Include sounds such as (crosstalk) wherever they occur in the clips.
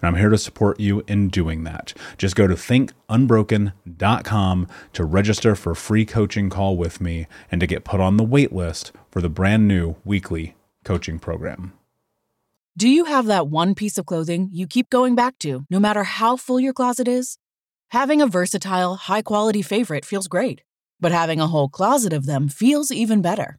and I'm here to support you in doing that. Just go to thinkunbroken.com to register for a free coaching call with me and to get put on the wait list for the brand new weekly coaching program. Do you have that one piece of clothing you keep going back to, no matter how full your closet is? Having a versatile, high quality favorite feels great, but having a whole closet of them feels even better.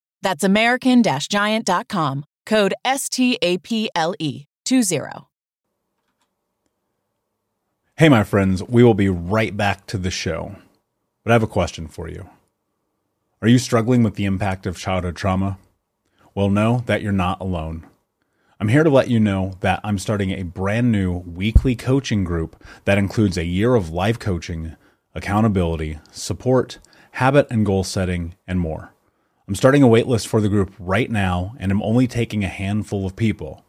That's American Giant.com, code STAPLE 20. Hey, my friends, we will be right back to the show. But I have a question for you. Are you struggling with the impact of childhood trauma? Well, know that you're not alone. I'm here to let you know that I'm starting a brand new weekly coaching group that includes a year of live coaching, accountability, support, habit and goal setting, and more. I'm starting a waitlist for the group right now, and I'm only taking a handful of people.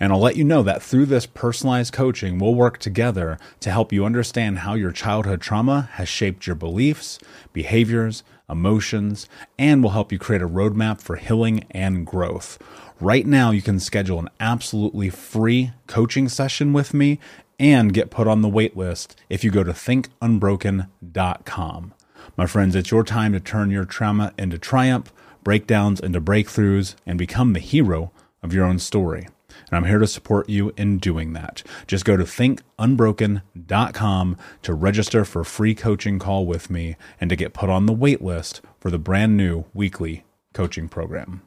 And I'll let you know that through this personalized coaching, we'll work together to help you understand how your childhood trauma has shaped your beliefs, behaviors, emotions, and will help you create a roadmap for healing and growth. Right now, you can schedule an absolutely free coaching session with me and get put on the waitlist if you go to thinkunbroken.com. My friends, it's your time to turn your trauma into triumph breakdowns into breakthroughs, and become the hero of your own story. And I'm here to support you in doing that. Just go to thinkunbroken.com to register for a free coaching call with me and to get put on the wait list for the brand new weekly coaching program.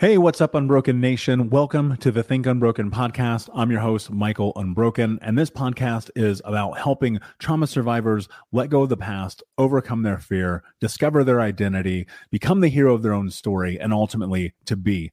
Hey, what's up, Unbroken Nation? Welcome to the Think Unbroken podcast. I'm your host, Michael Unbroken, and this podcast is about helping trauma survivors let go of the past, overcome their fear, discover their identity, become the hero of their own story, and ultimately to be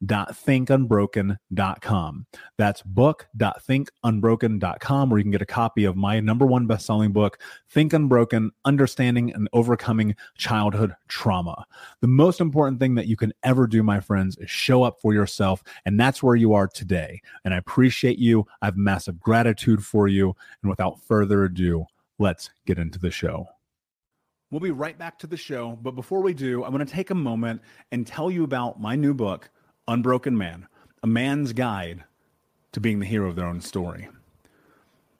book.thinkunbroken.com. That's book.thinkunbroken.com, where you can get a copy of my number one best-selling book, Think Unbroken: Understanding and Overcoming Childhood Trauma. The most important thing that you can ever do, my friends, is show up for yourself, and that's where you are today. And I appreciate you. I have massive gratitude for you. And without further ado, let's get into the show. We'll be right back to the show, but before we do, I want to take a moment and tell you about my new book Unbroken Man, a man's guide to being the hero of their own story.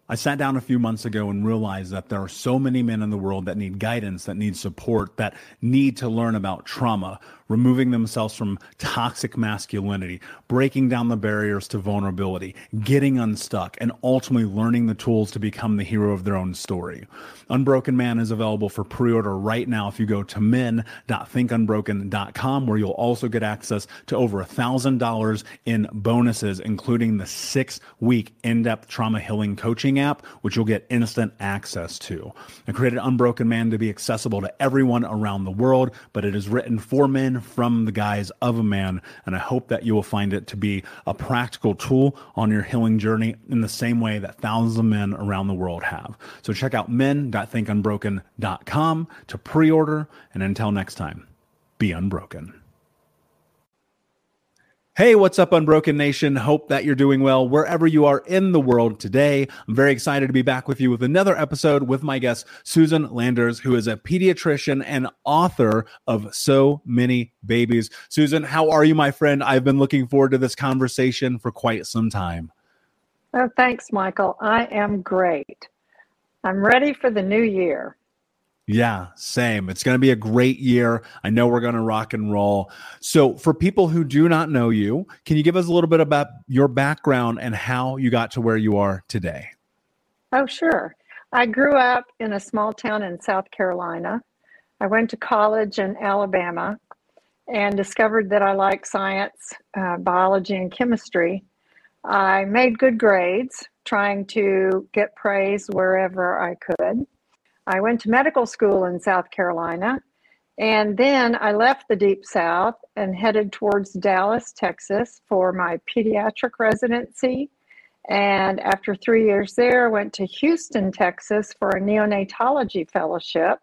I sat down a few months ago and realized that there are so many men in the world that need guidance, that need support, that need to learn about trauma, removing themselves from toxic masculinity, breaking down the barriers to vulnerability, getting unstuck, and ultimately learning the tools to become the hero of their own story. Unbroken Man is available for pre order right now if you go to men.thinkunbroken.com, where you'll also get access to over $1,000 in bonuses, including the six week in depth trauma healing coaching app, which you'll get instant access to. I created Unbroken Man to be accessible to everyone around the world, but it is written for men from the guise of a man. And I hope that you will find it to be a practical tool on your healing journey in the same way that thousands of men around the world have. So check out men.thinkunbroken.com to pre order. And until next time, be unbroken. Hey, what's up, Unbroken Nation? Hope that you're doing well wherever you are in the world today. I'm very excited to be back with you with another episode with my guest, Susan Landers, who is a pediatrician and author of So Many Babies. Susan, how are you, my friend? I've been looking forward to this conversation for quite some time. Oh, thanks, Michael. I am great. I'm ready for the new year. Yeah, same. It's going to be a great year. I know we're going to rock and roll. So, for people who do not know you, can you give us a little bit about your background and how you got to where you are today? Oh, sure. I grew up in a small town in South Carolina. I went to college in Alabama and discovered that I like science, uh, biology, and chemistry. I made good grades, trying to get praise wherever I could. I went to medical school in South Carolina, and then I left the Deep South and headed towards Dallas, Texas for my pediatric residency. And after three years there, I went to Houston, Texas for a neonatology fellowship.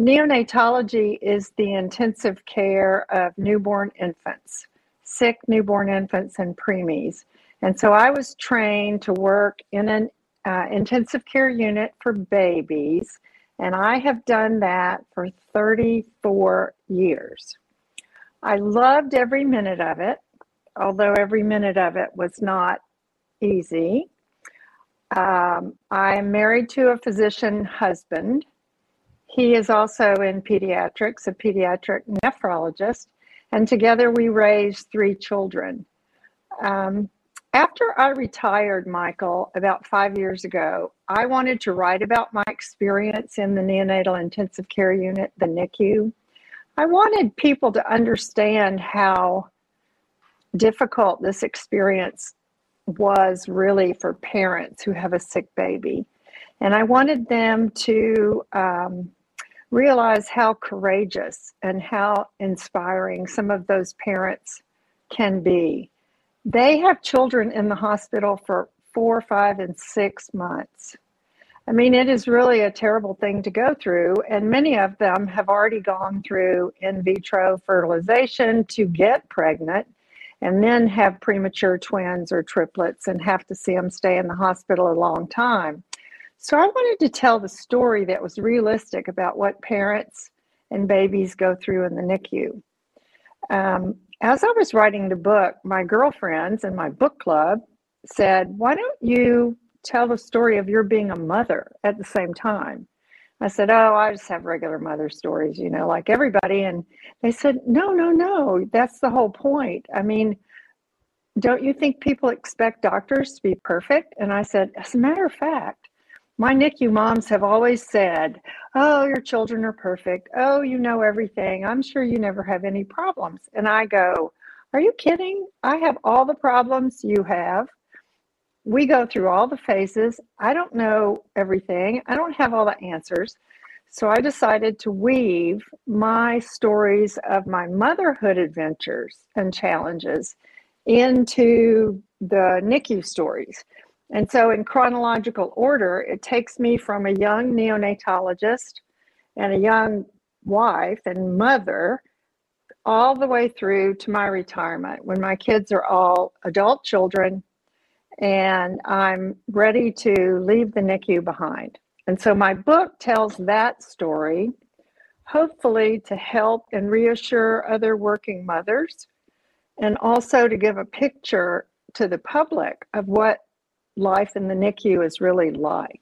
Neonatology is the intensive care of newborn infants, sick newborn infants and preemies. And so I was trained to work in an uh, intensive care unit for babies, and I have done that for 34 years. I loved every minute of it, although every minute of it was not easy. Um, I am married to a physician husband. He is also in pediatrics, a pediatric nephrologist, and together we raised three children. Um, after I retired, Michael, about five years ago, I wanted to write about my experience in the neonatal intensive care unit, the NICU. I wanted people to understand how difficult this experience was really for parents who have a sick baby. And I wanted them to um, realize how courageous and how inspiring some of those parents can be they have children in the hospital for four, five, and six months. I mean, it is really a terrible thing to go through, and many of them have already gone through in vitro fertilization to get pregnant and then have premature twins or triplets and have to see them stay in the hospital a long time. So, I wanted to tell the story that was realistic about what parents and babies go through in the NICU. Um, as I was writing the book, my girlfriends and my book club said, Why don't you tell the story of your being a mother at the same time? I said, Oh, I just have regular mother stories, you know, like everybody. And they said, No, no, no, that's the whole point. I mean, don't you think people expect doctors to be perfect? And I said, As a matter of fact, my NICU moms have always said, Oh, your children are perfect. Oh, you know everything. I'm sure you never have any problems. And I go, Are you kidding? I have all the problems you have. We go through all the phases. I don't know everything, I don't have all the answers. So I decided to weave my stories of my motherhood adventures and challenges into the NICU stories. And so, in chronological order, it takes me from a young neonatologist and a young wife and mother all the way through to my retirement when my kids are all adult children and I'm ready to leave the NICU behind. And so, my book tells that story, hopefully, to help and reassure other working mothers and also to give a picture to the public of what life in the NICU is really like.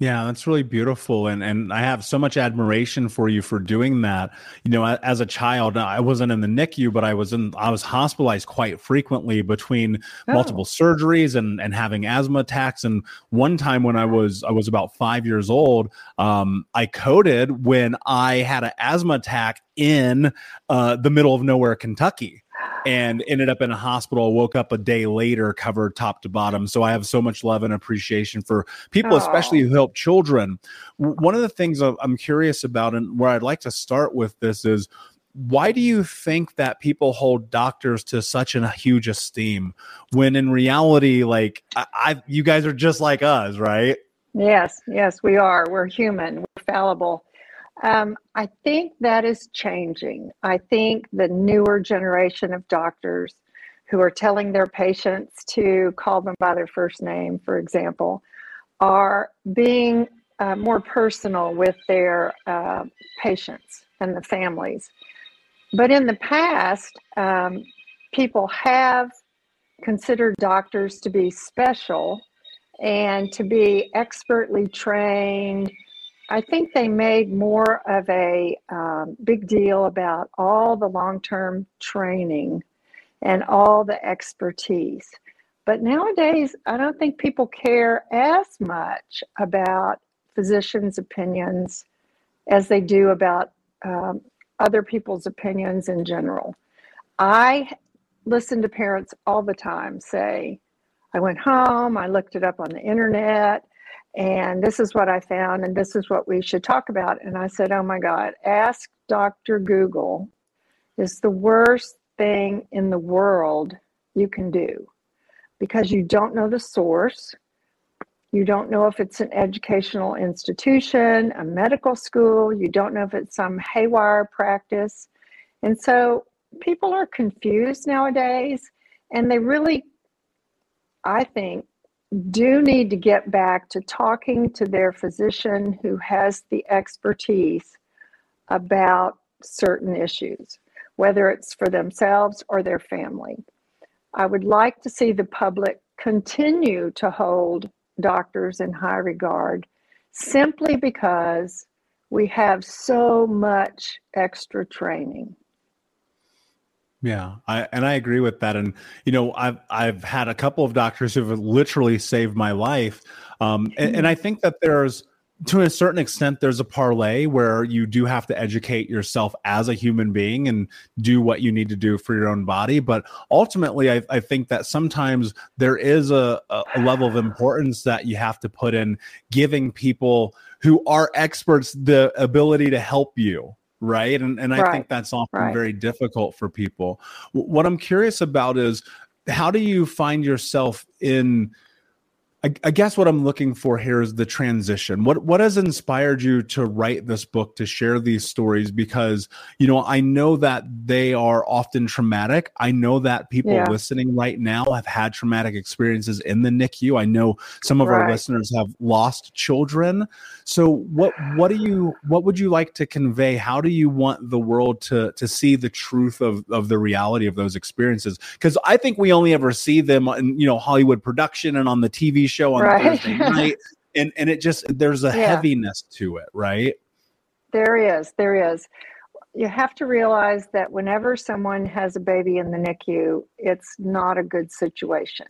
Yeah, that's really beautiful, and and I have so much admiration for you for doing that. You know, as a child, I wasn't in the NICU, but I was in. I was hospitalized quite frequently between oh. multiple surgeries and and having asthma attacks. And one time when I was I was about five years old, um, I coded when I had an asthma attack in uh, the middle of nowhere, Kentucky and ended up in a hospital. Woke up a day later, covered top to bottom. So I have so much love and appreciation for people, especially who help children. One of the things I'm curious about, and where I'd like to start with this is why do you think that people hold doctors to such a huge esteem when in reality like I, I, you guys are just like us right yes yes we are we're human we're fallible um, i think that is changing i think the newer generation of doctors who are telling their patients to call them by their first name for example are being uh, more personal with their uh, patients and the families but in the past, um, people have considered doctors to be special and to be expertly trained. I think they made more of a um, big deal about all the long term training and all the expertise. But nowadays, I don't think people care as much about physicians' opinions as they do about um, other people's opinions in general. I listen to parents all the time say, I went home, I looked it up on the internet, and this is what I found, and this is what we should talk about. And I said, Oh my God, ask Dr. Google is the worst thing in the world you can do because you don't know the source. You don't know if it's an educational institution, a medical school. You don't know if it's some haywire practice. And so people are confused nowadays, and they really, I think, do need to get back to talking to their physician who has the expertise about certain issues, whether it's for themselves or their family. I would like to see the public continue to hold doctors in high regard simply because we have so much extra training. Yeah, I and I agree with that. And you know, I've I've had a couple of doctors who have literally saved my life. Um, and, and I think that there's to a certain extent there's a parlay where you do have to educate yourself as a human being and do what you need to do for your own body but ultimately i, I think that sometimes there is a, a level of importance that you have to put in giving people who are experts the ability to help you right and, and i right. think that's often right. very difficult for people what i'm curious about is how do you find yourself in I, I, guess what I'm looking for here is the transition. What what has inspired you to write this book to share these stories? Because you know I know that they are often traumatic. I know that people yeah. listening right now have had traumatic experiences in the NICU. I know some of right. our listeners have lost children. So what what do you what would you like to convey? How do you want the world to to see the truth of of the reality of those experiences? Because I think we only ever see them in you know Hollywood production and on the TV show on right. Thursday night. (laughs) And and it just there's a yeah. heaviness to it, right? There is, there is. You have to realize that whenever someone has a baby in the NICU, it's not a good situation.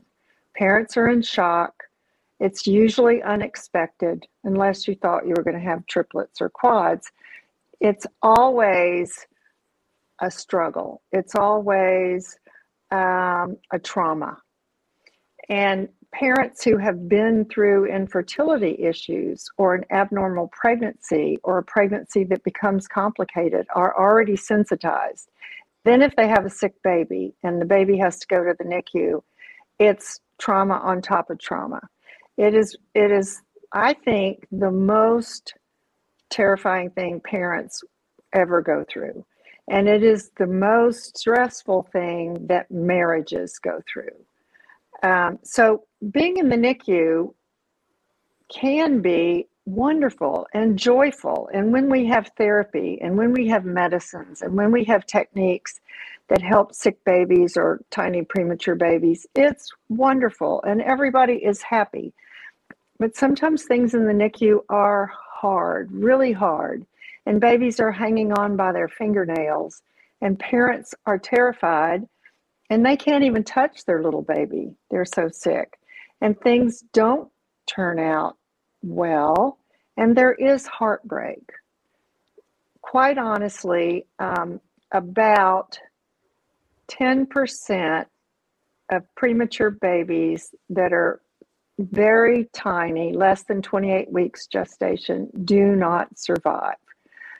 Parents are in shock. It's usually unexpected, unless you thought you were going to have triplets or quads. It's always a struggle. It's always um, a trauma. And parents who have been through infertility issues or an abnormal pregnancy or a pregnancy that becomes complicated are already sensitized. Then, if they have a sick baby and the baby has to go to the NICU, it's trauma on top of trauma. It is, it is, I think, the most terrifying thing parents ever go through. And it is the most stressful thing that marriages go through. Um, so being in the NICU can be wonderful and joyful. And when we have therapy and when we have medicines and when we have techniques that help sick babies or tiny premature babies, it's wonderful and everybody is happy. But sometimes things in the NICU are hard, really hard, and babies are hanging on by their fingernails, and parents are terrified and they can't even touch their little baby. They're so sick. And things don't turn out well, and there is heartbreak. Quite honestly, um, about 10% of premature babies that are very tiny, less than 28 weeks gestation, do not survive,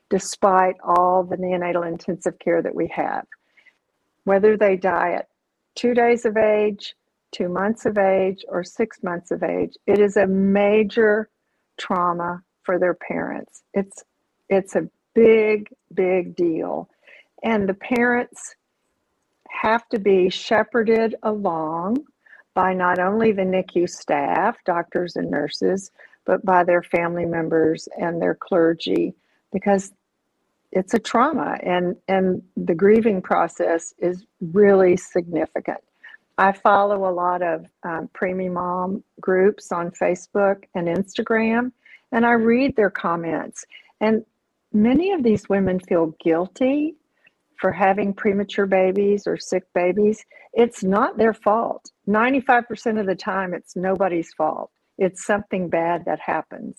despite all the neonatal intensive care that we have. Whether they die at two days of age, two months of age, or six months of age, it is a major trauma for their parents. It's it's a big, big deal. And the parents have to be shepherded along by not only the NICU staff, doctors and nurses, but by their family members and their clergy because it's a trauma and, and the grieving process is really significant. I follow a lot of um, preemie mom groups on Facebook and Instagram, and I read their comments. And many of these women feel guilty for having premature babies or sick babies, it's not their fault. 95% of the time, it's nobody's fault. It's something bad that happens.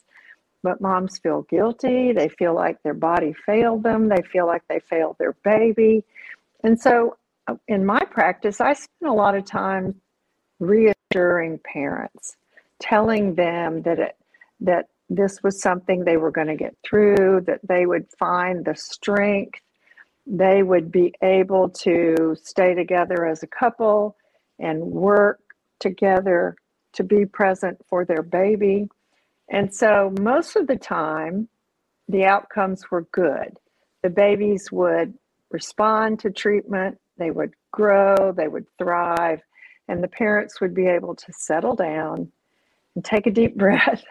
But moms feel guilty. They feel like their body failed them. They feel like they failed their baby. And so, in my practice, I spend a lot of time reassuring parents, telling them that it, that this was something they were going to get through, that they would find the strength they would be able to stay together as a couple and work together to be present for their baby. And so most of the time, the outcomes were good. The babies would respond to treatment, they would grow, they would thrive, and the parents would be able to settle down and take a deep (laughs) breath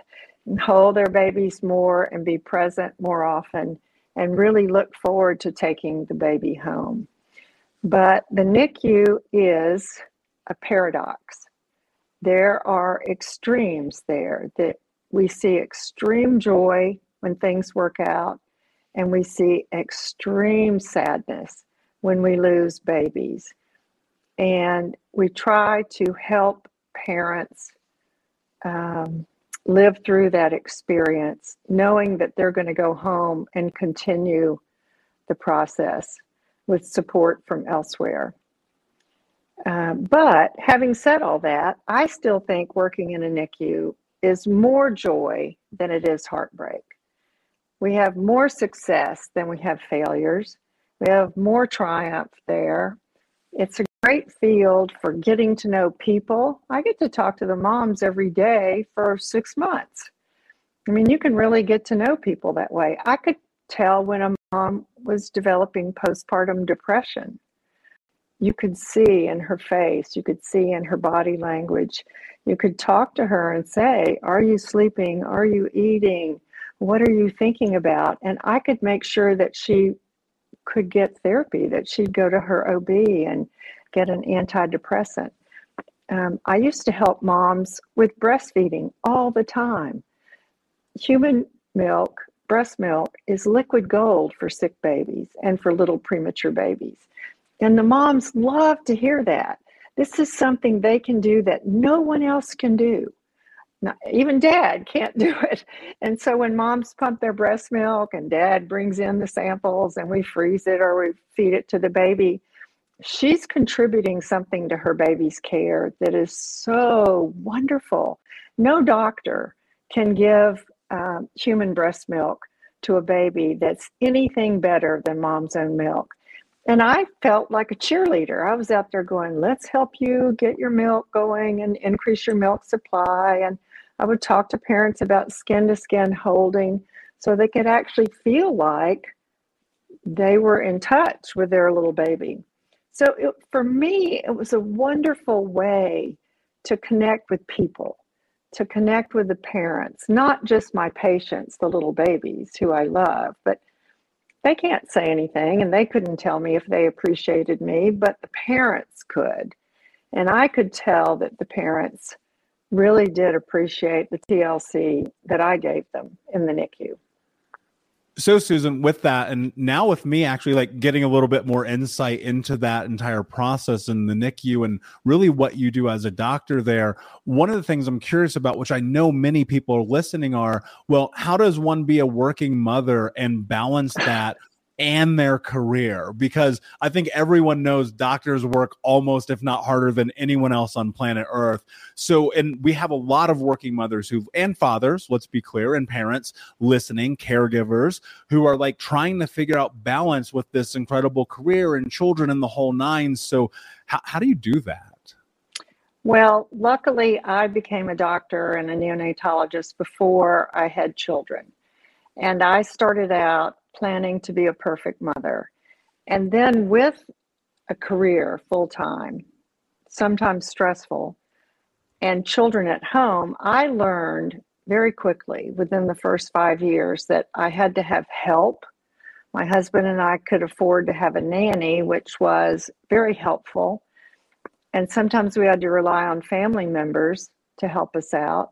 and hold their babies more and be present more often and really look forward to taking the baby home. But the NICU is a paradox. There are extremes there that we see extreme joy when things work out, and we see extreme sadness when we lose babies. And we try to help parents um, live through that experience, knowing that they're going to go home and continue the process with support from elsewhere. Um, but having said all that, I still think working in a NICU is more joy than it is heartbreak. We have more success than we have failures. We have more triumph there. It's a great field for getting to know people. I get to talk to the moms every day for six months. I mean, you can really get to know people that way. I could tell when a mom was developing postpartum depression. You could see in her face, you could see in her body language. You could talk to her and say, Are you sleeping? Are you eating? What are you thinking about? And I could make sure that she could get therapy, that she'd go to her OB and get an antidepressant. Um, I used to help moms with breastfeeding all the time. Human milk, breast milk, is liquid gold for sick babies and for little premature babies. And the moms love to hear that. This is something they can do that no one else can do. Not, even dad can't (laughs) do it. And so when moms pump their breast milk and dad brings in the samples and we freeze it or we feed it to the baby, she's contributing something to her baby's care that is so wonderful. No doctor can give uh, human breast milk to a baby that's anything better than mom's own milk. And I felt like a cheerleader. I was out there going, let's help you get your milk going and increase your milk supply. And I would talk to parents about skin to skin holding so they could actually feel like they were in touch with their little baby. So it, for me, it was a wonderful way to connect with people, to connect with the parents, not just my patients, the little babies who I love, but they can't say anything and they couldn't tell me if they appreciated me, but the parents could. And I could tell that the parents really did appreciate the TLC that I gave them in the NICU so susan with that and now with me actually like getting a little bit more insight into that entire process in the nicu and really what you do as a doctor there one of the things i'm curious about which i know many people are listening are well how does one be a working mother and balance that and their career because I think everyone knows doctors work almost, if not harder than anyone else on planet Earth. So, and we have a lot of working mothers who, and fathers, let's be clear, and parents listening, caregivers who are like trying to figure out balance with this incredible career and children and the whole nine. So, how, how do you do that? Well, luckily, I became a doctor and a neonatologist before I had children. And I started out planning to be a perfect mother. And then with a career full time, sometimes stressful, and children at home, I learned very quickly within the first five years that I had to have help. My husband and I could afford to have a nanny, which was very helpful. And sometimes we had to rely on family members to help us out.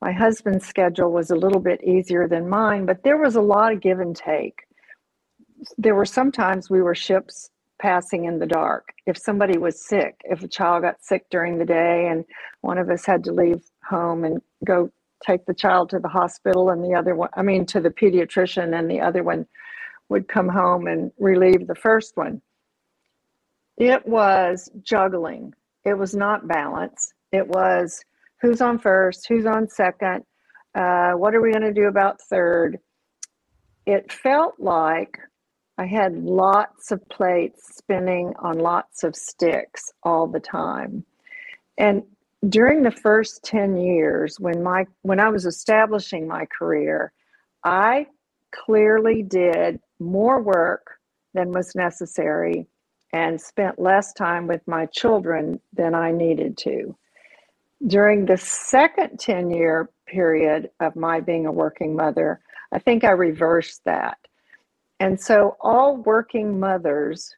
My husband's schedule was a little bit easier than mine, but there was a lot of give and take. There were sometimes we were ships passing in the dark. If somebody was sick, if a child got sick during the day and one of us had to leave home and go take the child to the hospital and the other one, I mean, to the pediatrician, and the other one would come home and relieve the first one. It was juggling. It was not balance. It was who's on first, who's on second, uh, what are we going to do about third? It felt like I had lots of plates spinning on lots of sticks all the time. And during the first 10 years when my when I was establishing my career, I clearly did more work than was necessary and spent less time with my children than I needed to. During the second 10 year period of my being a working mother, I think I reversed that. And so all working mothers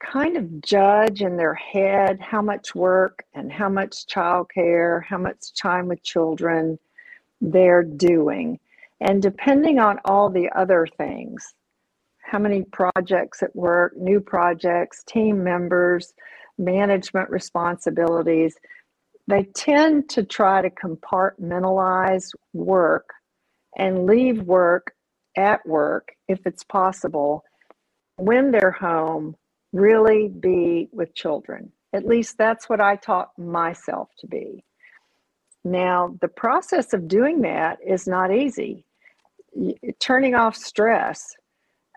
kind of judge in their head how much work and how much childcare, how much time with children they're doing. And depending on all the other things, how many projects at work, new projects, team members, management responsibilities, they tend to try to compartmentalize work and leave work at work if it's possible when they're home really be with children. At least that's what i taught myself to be. Now the process of doing that is not easy. Turning off stress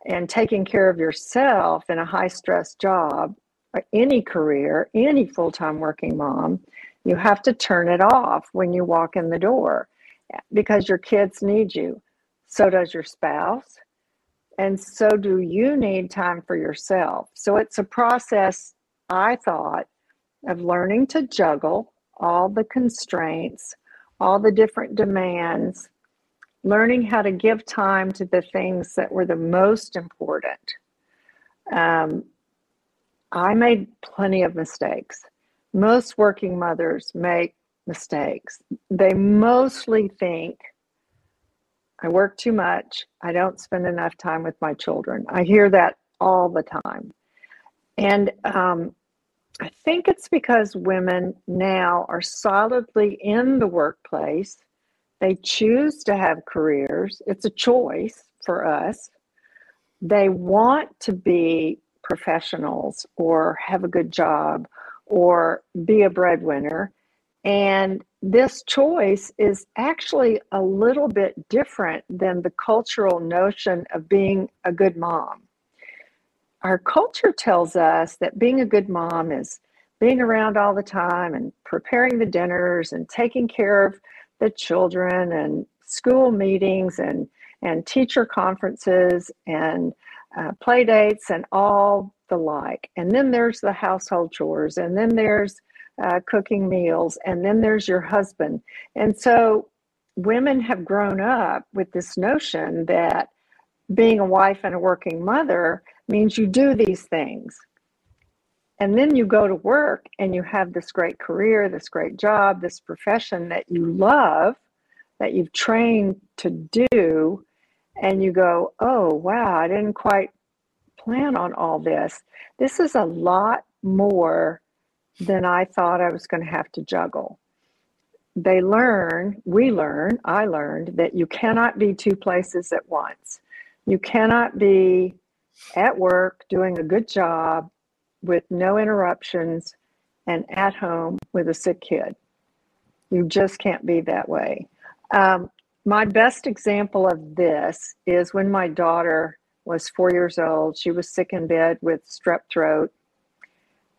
and taking care of yourself in a high stress job uh, any career any full-time working mom you have to turn it off when you walk in the door because your kids need you. So does your spouse. And so do you need time for yourself. So it's a process, I thought, of learning to juggle all the constraints, all the different demands, learning how to give time to the things that were the most important. Um, I made plenty of mistakes most working mothers make mistakes. They mostly think, I work too much. I don't spend enough time with my children. I hear that all the time. And um, I think it's because women now are solidly in the workplace. They choose to have careers, it's a choice for us. They want to be professionals or have a good job or be a breadwinner. And this choice is actually a little bit different than the cultural notion of being a good mom. Our culture tells us that being a good mom is being around all the time and preparing the dinners and taking care of the children and school meetings and, and teacher conferences and uh, play dates and all the like. And then there's the household chores, and then there's uh, cooking meals, and then there's your husband. And so women have grown up with this notion that being a wife and a working mother means you do these things. And then you go to work and you have this great career, this great job, this profession that you love, that you've trained to do. And you go, oh, wow, I didn't quite plan on all this. This is a lot more than I thought I was going to have to juggle. They learn, we learn, I learned that you cannot be two places at once. You cannot be at work doing a good job with no interruptions and at home with a sick kid. You just can't be that way. Um, my best example of this is when my daughter was four years old. She was sick in bed with strep throat.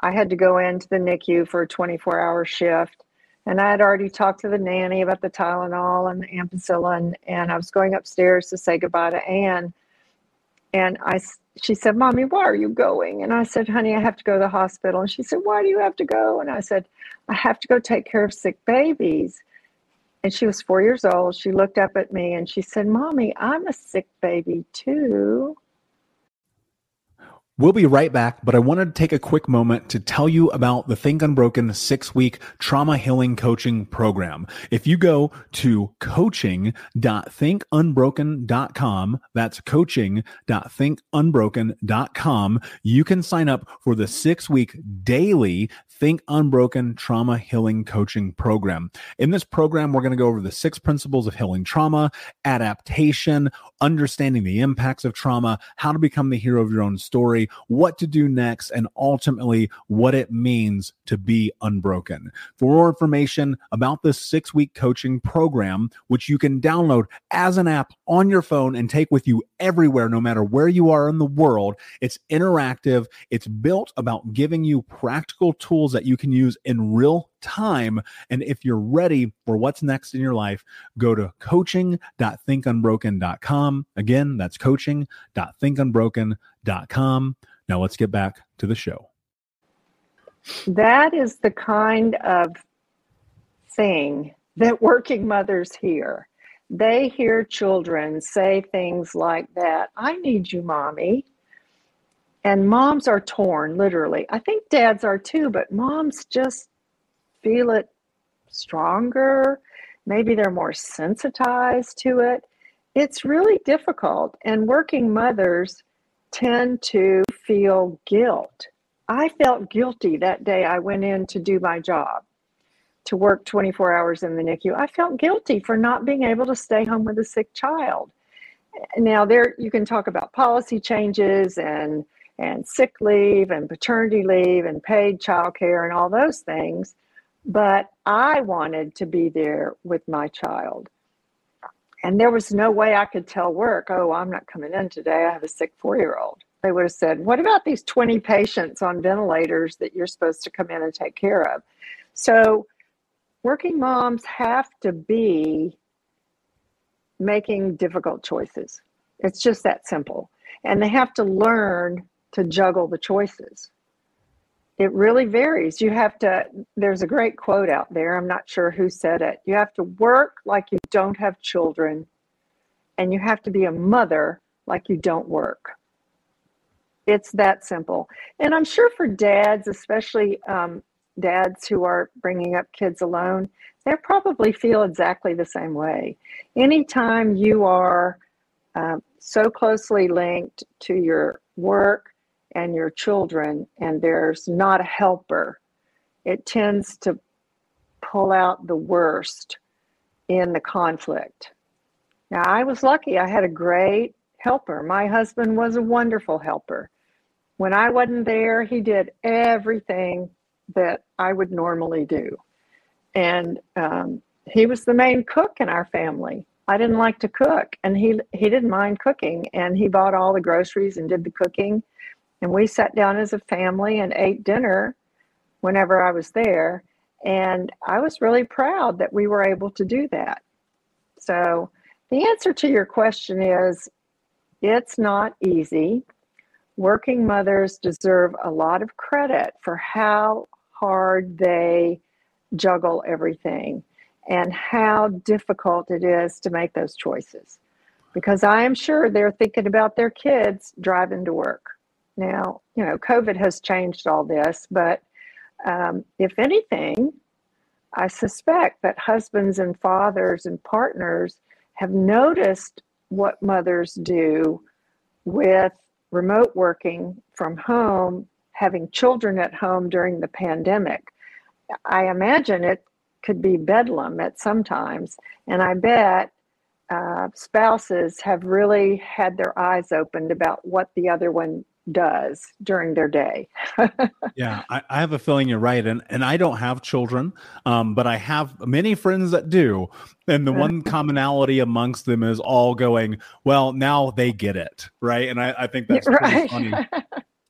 I had to go into the NICU for a 24 hour shift. And I had already talked to the nanny about the Tylenol and the ampicillin. And I was going upstairs to say goodbye to Anne. And I, she said, Mommy, why are you going? And I said, Honey, I have to go to the hospital. And she said, Why do you have to go? And I said, I have to go take care of sick babies. And she was four years old. She looked up at me and she said, Mommy, I'm a sick baby too. We'll be right back, but I wanted to take a quick moment to tell you about the Think Unbroken six week trauma healing coaching program. If you go to coaching.thinkunbroken.com, that's coaching.thinkunbroken.com, you can sign up for the six week daily Think Unbroken Trauma Healing Coaching Program. In this program, we're going to go over the six principles of healing trauma, adaptation, understanding the impacts of trauma, how to become the hero of your own story, what to do next, and ultimately what it means to be unbroken. For more information about this six week coaching program, which you can download as an app on your phone and take with you everywhere, no matter where you are in the world, it's interactive. It's built about giving you practical tools tools that you can use in real time. And if you're ready for what's next in your life, go to coaching.thinkunbroken.com. Again, that's coaching.thinkunbroken.com. Now let's get back to the show. That is the kind of thing that working mothers hear. They hear children say things like that I need you, mommy. And moms are torn, literally. I think dads are too, but moms just feel it stronger. Maybe they're more sensitized to it. It's really difficult. And working mothers tend to feel guilt. I felt guilty that day I went in to do my job, to work 24 hours in the NICU. I felt guilty for not being able to stay home with a sick child. Now, there you can talk about policy changes and and sick leave and paternity leave and paid childcare and all those things. But I wanted to be there with my child. And there was no way I could tell work, oh, I'm not coming in today. I have a sick four year old. They would have said, what about these 20 patients on ventilators that you're supposed to come in and take care of? So, working moms have to be making difficult choices. It's just that simple. And they have to learn to juggle the choices. It really varies. You have to, there's a great quote out there. I'm not sure who said it. You have to work like you don't have children, and you have to be a mother like you don't work. It's that simple. And I'm sure for dads, especially um, dads who are bringing up kids alone, they probably feel exactly the same way. Anytime you are uh, so closely linked to your work and your children, and there's not a helper, it tends to pull out the worst in the conflict. Now, I was lucky. I had a great helper. My husband was a wonderful helper. When I wasn't there, he did everything that I would normally do. And um, he was the main cook in our family. I didn't like to cook, and he he didn't mind cooking, and he bought all the groceries and did the cooking. And we sat down as a family and ate dinner whenever I was there. And I was really proud that we were able to do that. So, the answer to your question is it's not easy. Working mothers deserve a lot of credit for how hard they juggle everything and how difficult it is to make those choices. Because I am sure they're thinking about their kids driving to work. Now, you know, COVID has changed all this, but um, if anything, I suspect that husbands and fathers and partners have noticed what mothers do with remote working from home, having children at home during the pandemic. I imagine it could be bedlam at sometimes, and I bet uh, spouses have really had their eyes opened about what the other one does during their day. (laughs) yeah, I, I, have a feeling you're right, and and I don't have children, um, but I have many friends that do, and the one (laughs) commonality amongst them is all going, well, now they get it, right? And I, I think that's right. funny. (laughs)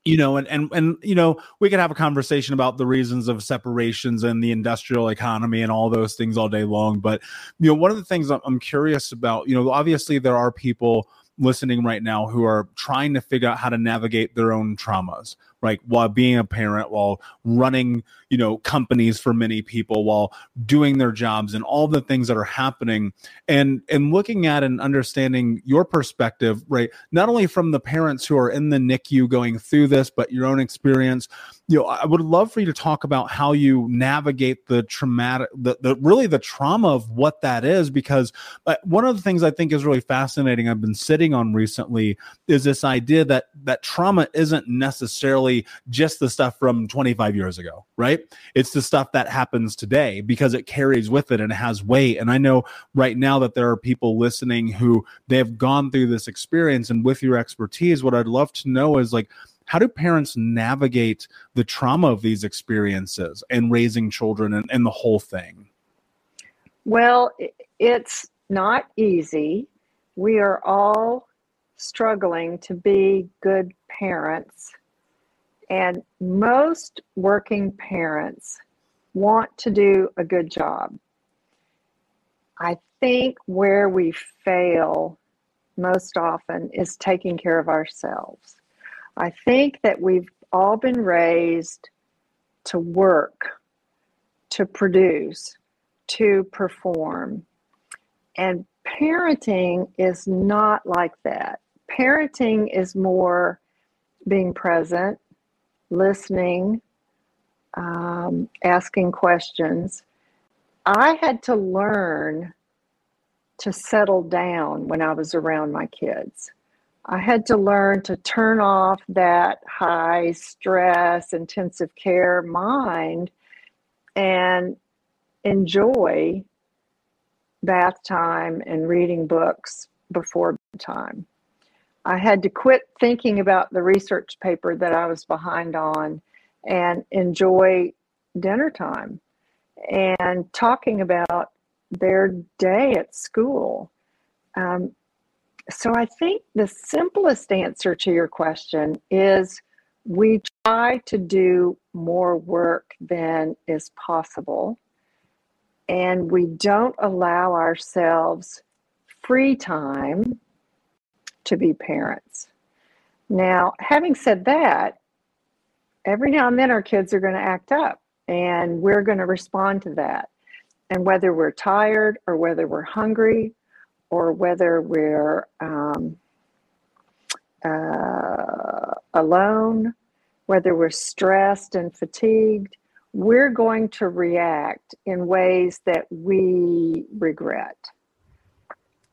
you know and and and you know we could have a conversation about the reasons of separations and the industrial economy and all those things all day long but you know one of the things i'm curious about you know obviously there are people listening right now who are trying to figure out how to navigate their own traumas right while being a parent while running you know companies for many people while doing their jobs and all the things that are happening. And and looking at and understanding your perspective right not only from the parents who are in the NICU going through this but your own experience you know I would love for you to talk about how you navigate the traumatic the, the really the trauma of what that is because uh, one of the things I think is really fascinating I've been sitting on recently is this idea that that trauma isn't necessarily just the stuff from 25 years ago right? It's the stuff that happens today because it carries with it and has weight. And I know right now that there are people listening who they have gone through this experience. And with your expertise, what I'd love to know is like, how do parents navigate the trauma of these experiences and raising children and, and the whole thing? Well, it's not easy. We are all struggling to be good parents and most working parents want to do a good job. I think where we fail most often is taking care of ourselves. I think that we've all been raised to work, to produce, to perform. And parenting is not like that. Parenting is more being present, listening, um, asking questions. I had to learn to settle down when I was around my kids. I had to learn to turn off that high stress, intensive care mind and enjoy bath time and reading books before bedtime. I had to quit thinking about the research paper that I was behind on and enjoy dinner time and talking about their day at school. Um, so I think the simplest answer to your question is we try to do more work than is possible, and we don't allow ourselves free time to be parents. Now, having said that, every now and then our kids are going to act up and we're going to respond to that. And whether we're tired or whether we're hungry or whether we're um, uh, alone, whether we're stressed and fatigued, we're going to react in ways that we regret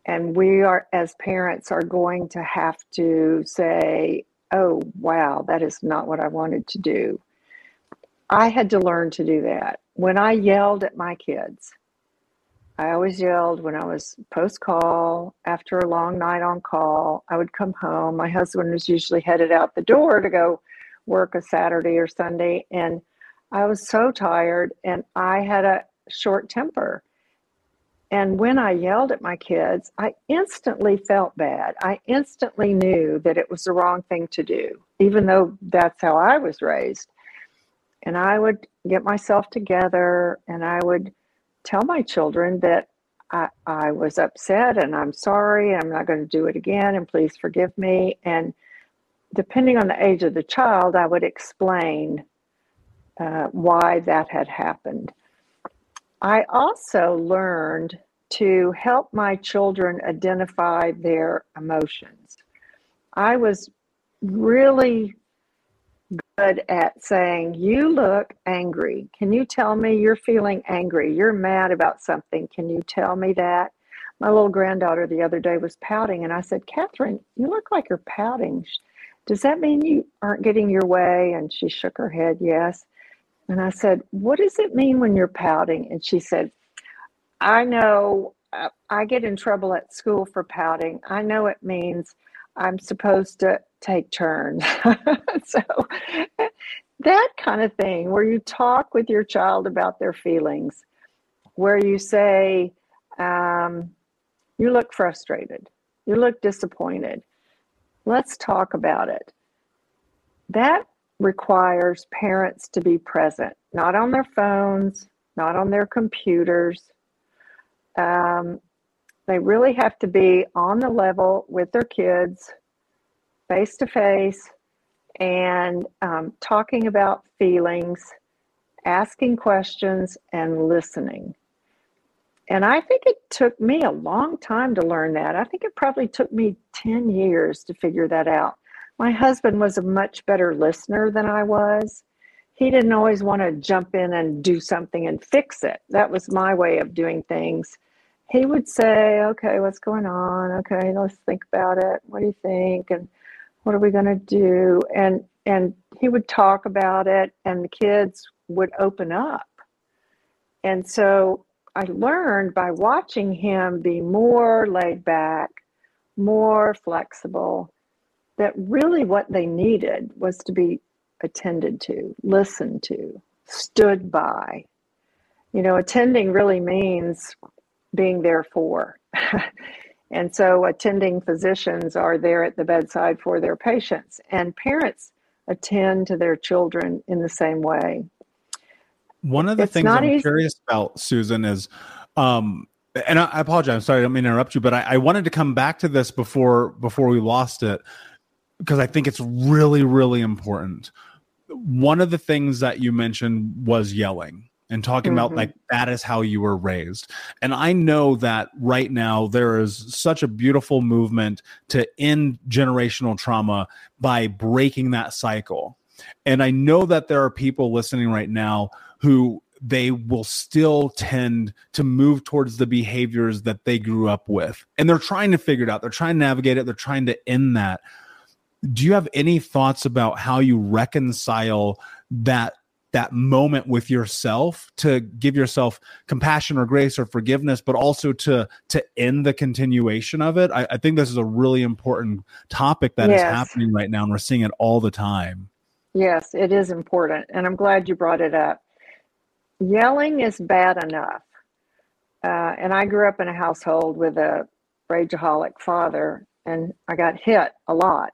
and we are as parents are going to have to say oh wow that is not what i wanted to do. I had to learn to do that. When i yelled at my kids i always yelled when i was post call after a long night on call i would come home. My husband was usually headed out the door to go work a saturday or sunday and i was so tired and i had a short temper and when I yelled at my kids, I instantly felt bad. I instantly knew that it was the wrong thing to do, even though that's how I was raised. And I would get myself together and I would tell my children that I, I was upset and I'm sorry, I'm not going to do it again, and please forgive me. And depending on the age of the child, I would explain uh, why that had happened. I also learned to help my children identify their emotions. I was really good at saying, You look angry. Can you tell me you're feeling angry? You're mad about something. Can you tell me that? My little granddaughter the other day was pouting, and I said, Catherine, you look like you're pouting. Does that mean you aren't getting your way? And she shook her head, Yes. And I said, What does it mean when you're pouting? And she said, I know I get in trouble at school for pouting, I know it means I'm supposed to take turns. (laughs) so that kind of thing, where you talk with your child about their feelings, where you say, um, You look frustrated, you look disappointed. Let's talk about it. That requires parents to be present, not on their phones, not on their computers. Um, they really have to be on the level with their kids, face to face, and um, talking about feelings, asking questions, and listening. And I think it took me a long time to learn that. I think it probably took me 10 years to figure that out. My husband was a much better listener than I was. He didn't always want to jump in and do something and fix it. That was my way of doing things. He would say, Okay, what's going on? Okay, let's think about it. What do you think? And what are we going to do? And and he would talk about it and the kids would open up. And so I learned by watching him be more laid back, more flexible, that really what they needed was to be attended to, listened to, stood by. You know, attending really means being there for. (laughs) and so attending physicians are there at the bedside for their patients, and parents attend to their children in the same way. One of the it's things I'm easy. curious about, Susan, is um, and I, apologize. Sorry, I don't mean to interrupt you, but I, I, wanted to come back to this before before we lost it because I think it's really, really important. One of the things that you mentioned was yelling and talking mm-hmm. about like that is how you were raised. And I know that right now there is such a beautiful movement to end generational trauma by breaking that cycle. And I know that there are people listening right now who they will still tend to move towards the behaviors that they grew up with. And they're trying to figure it out. They're trying to navigate it. They're trying to end that do you have any thoughts about how you reconcile that that moment with yourself to give yourself compassion or grace or forgiveness but also to to end the continuation of it? I, I think this is a really important topic that yes. is happening right now and we're seeing it all the time. Yes it is important and i'm glad you brought it up. Yelling is bad enough. Uh, and i grew up in a household with a rageaholic father and i got hit a lot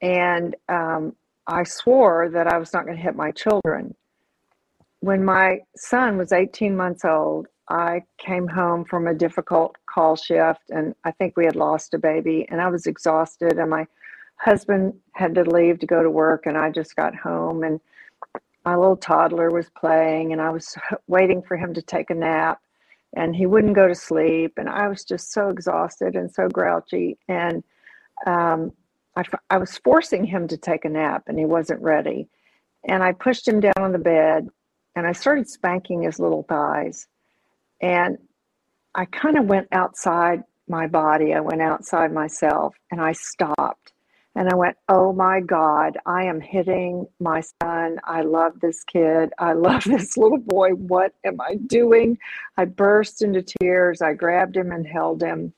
and um, I swore that I was not going to hit my children. When my son was 18 months old, I came home from a difficult call shift, and I think we had lost a baby, and I was exhausted, and my husband had to leave to go to work, and I just got home, and my little toddler was playing, and I was waiting for him to take a nap, and he wouldn't go to sleep, and I was just so exhausted and so grouchy, and um, I, I was forcing him to take a nap and he wasn't ready. And I pushed him down on the bed and I started spanking his little thighs. And I kind of went outside my body. I went outside myself and I stopped. And I went, Oh my God, I am hitting my son. I love this kid. I love (laughs) this little boy. What am I doing? I burst into tears. I grabbed him and held him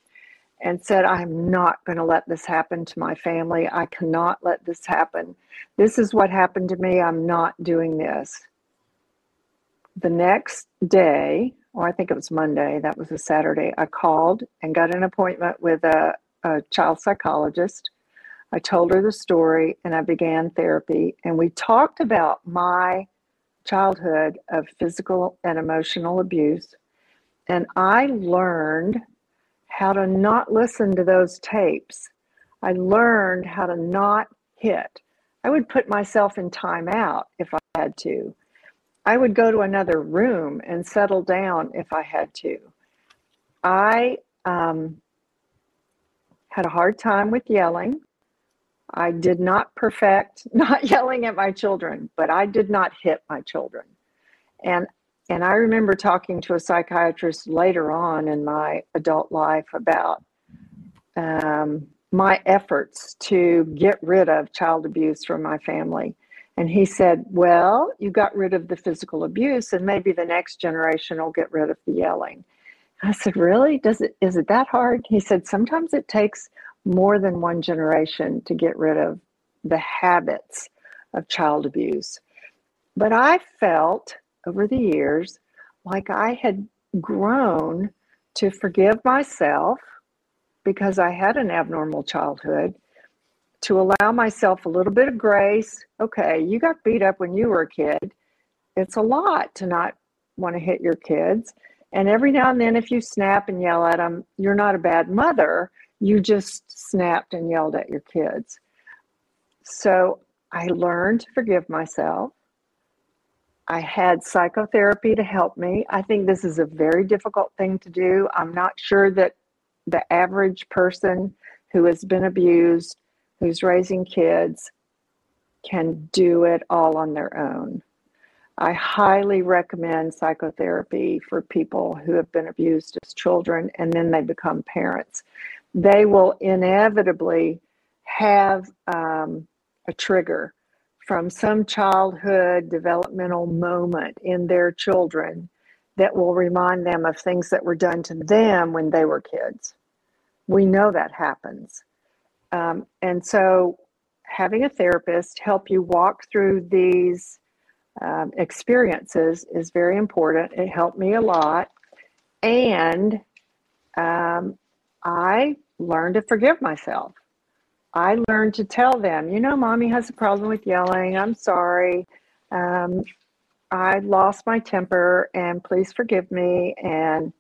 and said, I'm not going to let this happen to my family. I cannot let this happen. This is what happened to me. I'm not doing this. The next day, or I think it was Monday, that was a Saturday, I called and got an appointment with a, a child psychologist. I told her the story and I began therapy. And we talked about my childhood of physical and emotional abuse. And I learned how to not listen to those tapes. I learned how to not hit. I would put myself in timeout if I had to. I would go to another room and settle down if I had to. I um, had a hard time with yelling. I did not perfect (laughs) not yelling at my children, but I did not hit my children. And and I remember talking to a psychiatrist later on in my adult life about um, my efforts to get rid of child abuse from my family. And he said, Well, you got rid of the physical abuse, and maybe the next generation will get rid of the yelling. I said, Really? Does it is it that hard? He said, Sometimes it takes more than one generation to get rid of the habits of child abuse. But I felt over the years like I had grown to forgive myself because I had an abnormal childhood, to allow myself a little bit of grace. Okay, you got beat up when you were a kid. It's a lot to not want to hit your kids. And every now and then, if you snap and yell at them, you're not a bad mother. You just snapped and yelled at your kids. So I learned to forgive myself. I had psychotherapy to help me. I think this is a very difficult thing to do. I'm not sure that the average person who has been abused, who's raising kids, can do it all on their own. I highly recommend psychotherapy for people who have been abused as children and then they become parents. They will inevitably have um, a trigger from some childhood developmental moment in their children that will remind them of things that were done to them when they were kids. We know that happens. Um, and so, having a therapist help you walk through these um, experiences is very important. It helped me a lot. And um, I learned to forgive myself. I learned to tell them, you know, mommy has a problem with yelling. I'm sorry. Um, I lost my temper and please forgive me. And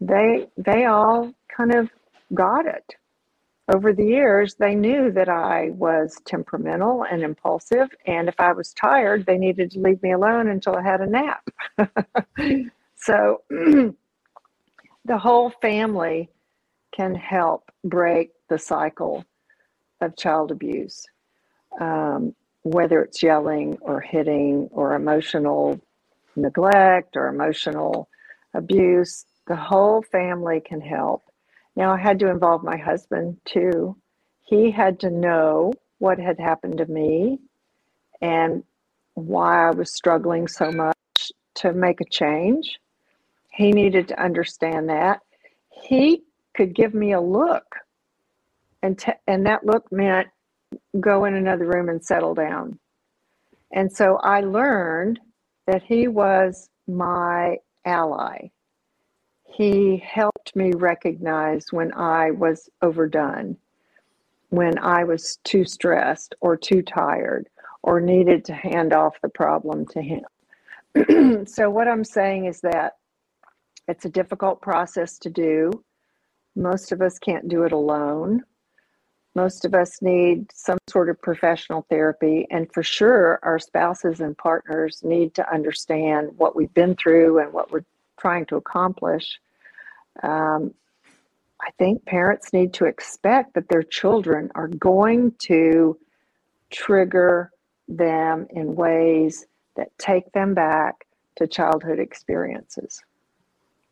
they, they all kind of got it. Over the years, they knew that I was temperamental and impulsive. And if I was tired, they needed to leave me alone until I had a nap. (laughs) so (clears throat) the whole family can help break the cycle of child abuse, um, whether it's yelling or hitting or emotional neglect or emotional abuse, the whole family can help. Now, I had to involve my husband too. He had to know what had happened to me and why I was struggling so much to make a change. He needed to understand that. He could give me a look and te- and that look meant go in another room and settle down. And so I learned that he was my ally. He helped me recognize when I was overdone, when I was too stressed or too tired or needed to hand off the problem to him. (clears throat) so, what I'm saying is that it's a difficult process to do. Most of us can't do it alone. Most of us need some sort of professional therapy, and for sure, our spouses and partners need to understand what we've been through and what we're trying to accomplish. Um, I think parents need to expect that their children are going to trigger them in ways that take them back to childhood experiences.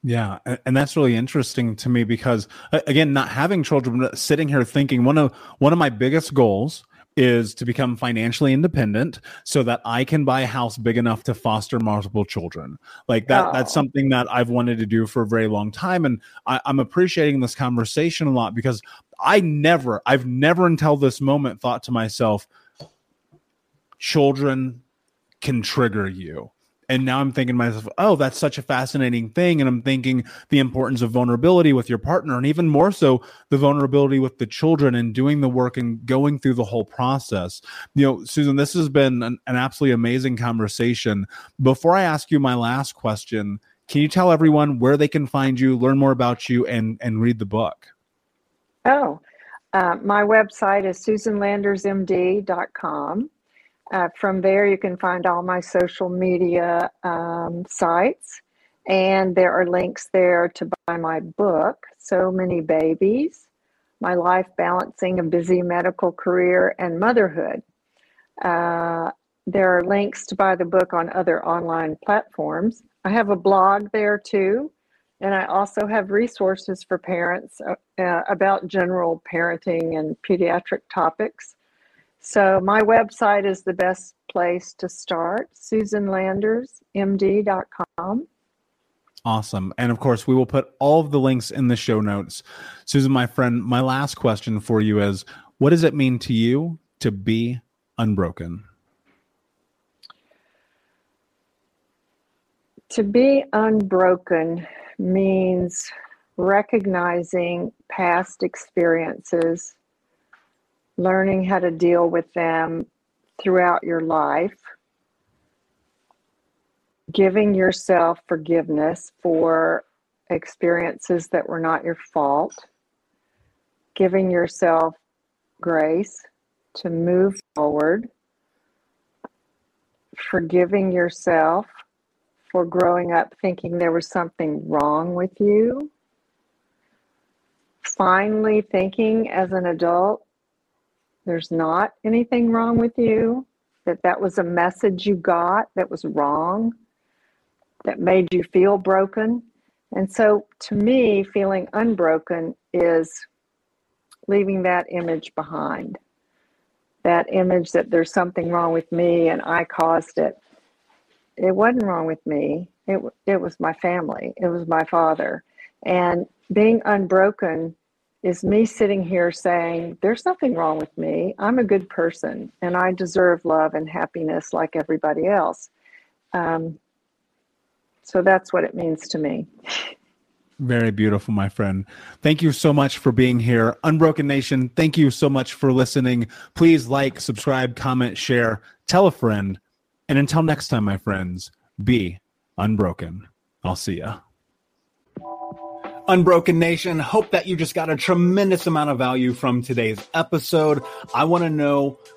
Yeah, and that's really interesting to me because again, not having children, sitting here thinking one of one of my biggest goals is to become financially independent so that I can buy a house big enough to foster multiple children. Like that, oh. that's something that I've wanted to do for a very long time. And I, I'm appreciating this conversation a lot because I never, I've never until this moment thought to myself, children can trigger you and now I'm thinking to myself, oh, that's such a fascinating thing. And I'm thinking the importance of vulnerability with your partner, and even more so, the vulnerability with the children and doing the work and going through the whole process. You know, Susan, this has been an, an absolutely amazing conversation. Before I ask you my last question, can you tell everyone where they can find you, learn more about you, and, and read the book? Oh, uh, my website is susanlandersmd.com. Uh, from there, you can find all my social media um, sites, and there are links there to buy my book, So Many Babies My Life Balancing a Busy Medical Career and Motherhood. Uh, there are links to buy the book on other online platforms. I have a blog there too, and I also have resources for parents uh, about general parenting and pediatric topics. So my website is the best place to start, susanlandersmd.com. Awesome. And of course, we will put all of the links in the show notes. Susan, my friend, my last question for you is what does it mean to you to be unbroken? To be unbroken means recognizing past experiences, learning how to deal with them throughout your life, giving yourself forgiveness for experiences that were not your fault, giving yourself grace to move forward, forgiving yourself for growing up thinking there was something wrong with you, finally thinking as an adult there's not anything wrong with you, that that was a message you got that was wrong that made you feel broken. And so to me, feeling unbroken is leaving that image behind. That image that there's something wrong with me and I caused it. It wasn't wrong with me. It, it was my family. It was my father. And being unbroken is me sitting here saying, There's nothing wrong with me. I'm a good person and I deserve love and happiness like everybody else. Um, so that's what it means to me. Very beautiful, my friend. Thank you so much for being here. Unbroken Nation, thank you so much for listening. Please like, subscribe, comment, share, tell a friend. And until next time, my friends, be unbroken. I'll see ya. Unbroken Nation, hope that you just got a tremendous amount of value from today's episode. I want to know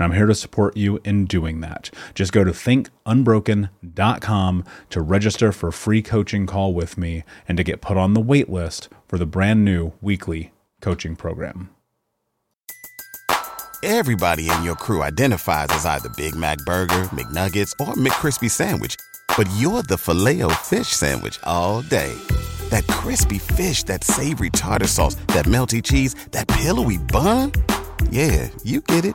And I'm here to support you in doing that. Just go to thinkunbroken.com to register for a free coaching call with me and to get put on the wait list for the brand new weekly coaching program. Everybody in your crew identifies as either Big Mac Burger, McNuggets, or McCrispy Sandwich, but you're the filet fish Sandwich all day. That crispy fish, that savory tartar sauce, that melty cheese, that pillowy bun. Yeah, you get it